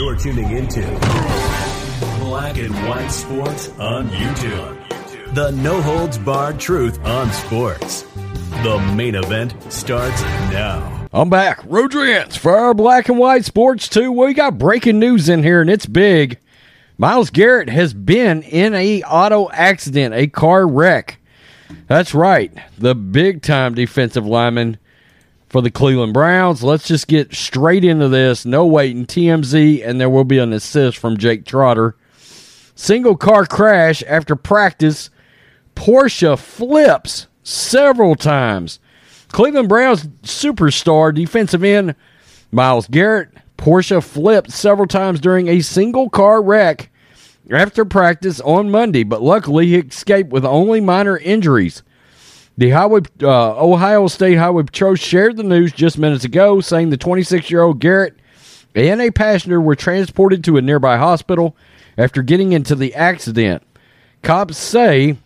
You're tuning into Black and White Sports on YouTube. The no holds barred truth on sports. The main event starts now. I'm back. Rodrians for our black and white sports too. We got breaking news in here and it's big. Myles Garrett has been in a auto accident, a car wreck. That's right. The big time defensive lineman for the Cleveland Browns. Let's just get straight into this. No waiting. TMZ, and there will be an assist from Jake Trotter. Single car crash after practice. Porsche flips several times. Cleveland Browns superstar defensive end Myles Garrett. Porsche flipped several times during a single car wreck after practice on Monday, but luckily he escaped with only minor injuries. The highway, uh, Ohio State Highway Patrol shared the news just minutes ago, saying the 26 year old Garrett and a passenger were transported to a nearby hospital after getting into the accident. Cops say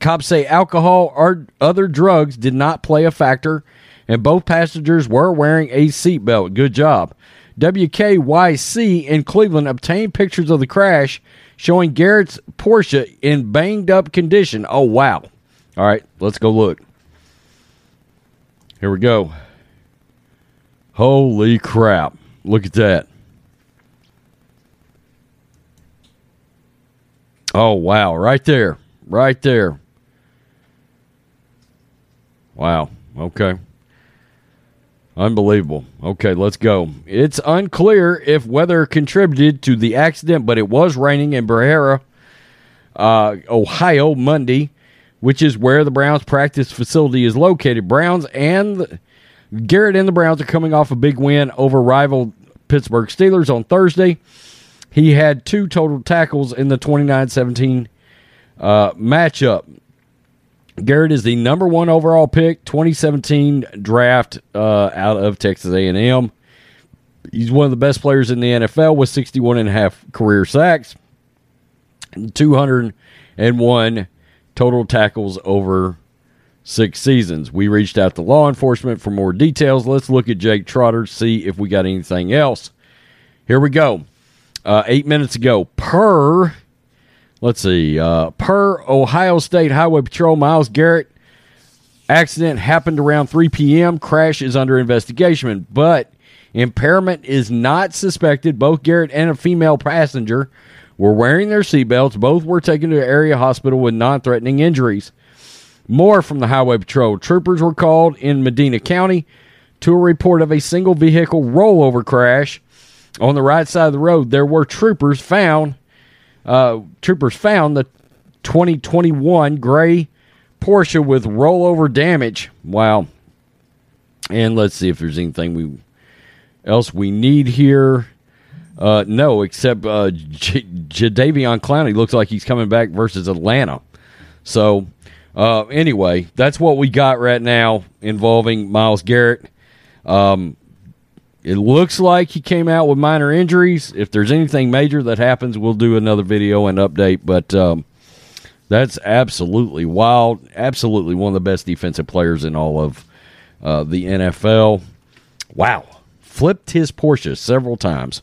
cops say alcohol or other drugs did not play a factor, and both passengers were wearing a seatbelt. Good job. WKYC in Cleveland obtained pictures of the crash showing Garrett's Porsche in banged up condition. Oh, wow. All right, let's go look. Here we go. Holy crap. Look at that. Oh, wow. Right there. Right there. Wow. Okay. Unbelievable. Okay, let's go. It's unclear if weather contributed to the accident, but it was raining in Berea, uh, Ohio, Monday, which is where the Browns practice facility is located. Browns and Garrett and the Browns are coming off a big win over rival Pittsburgh Steelers on Thursday. He had two total tackles in the 29 17 uh, matchup. Garrett is the number one overall pick, 2017 draft uh, out of Texas A&M. He's one of the best players in the NFL with 61 and a half career sacks, 201 total tackles over six seasons. We reached out to law enforcement for more details. Let's look at Jake Trotter, see if we got anything else. Here we go. Uh, eight minutes ago, per let's see, uh, per Ohio State Highway Patrol, Myles Garrett accident happened around 3 p.m. Crash is under investigation, but impairment is not suspected. Both Garrett and a female passenger were wearing their seatbelts. Both were taken to an area hospital with non-threatening injuries. More from the Highway Patrol. Troopers were called in Medina County to a report of a single vehicle rollover crash on the right side of the road. There were troopers found uh, troopers found the 2021 gray Porsche with rollover damage. Wow. And let's see if there's anything we else we need here. Uh, no, except uh, J- Jadeveon Clowney looks like he's coming back versus Atlanta. So, uh, anyway, that's what we got right now involving Myles Garrett. Um, it looks like he came out with minor injuries. If there's anything major that happens, we'll do another video and update. But um, that's absolutely wild. Absolutely one of the best defensive players in all of uh, the NFL. Wow. Flipped his Porsche several times.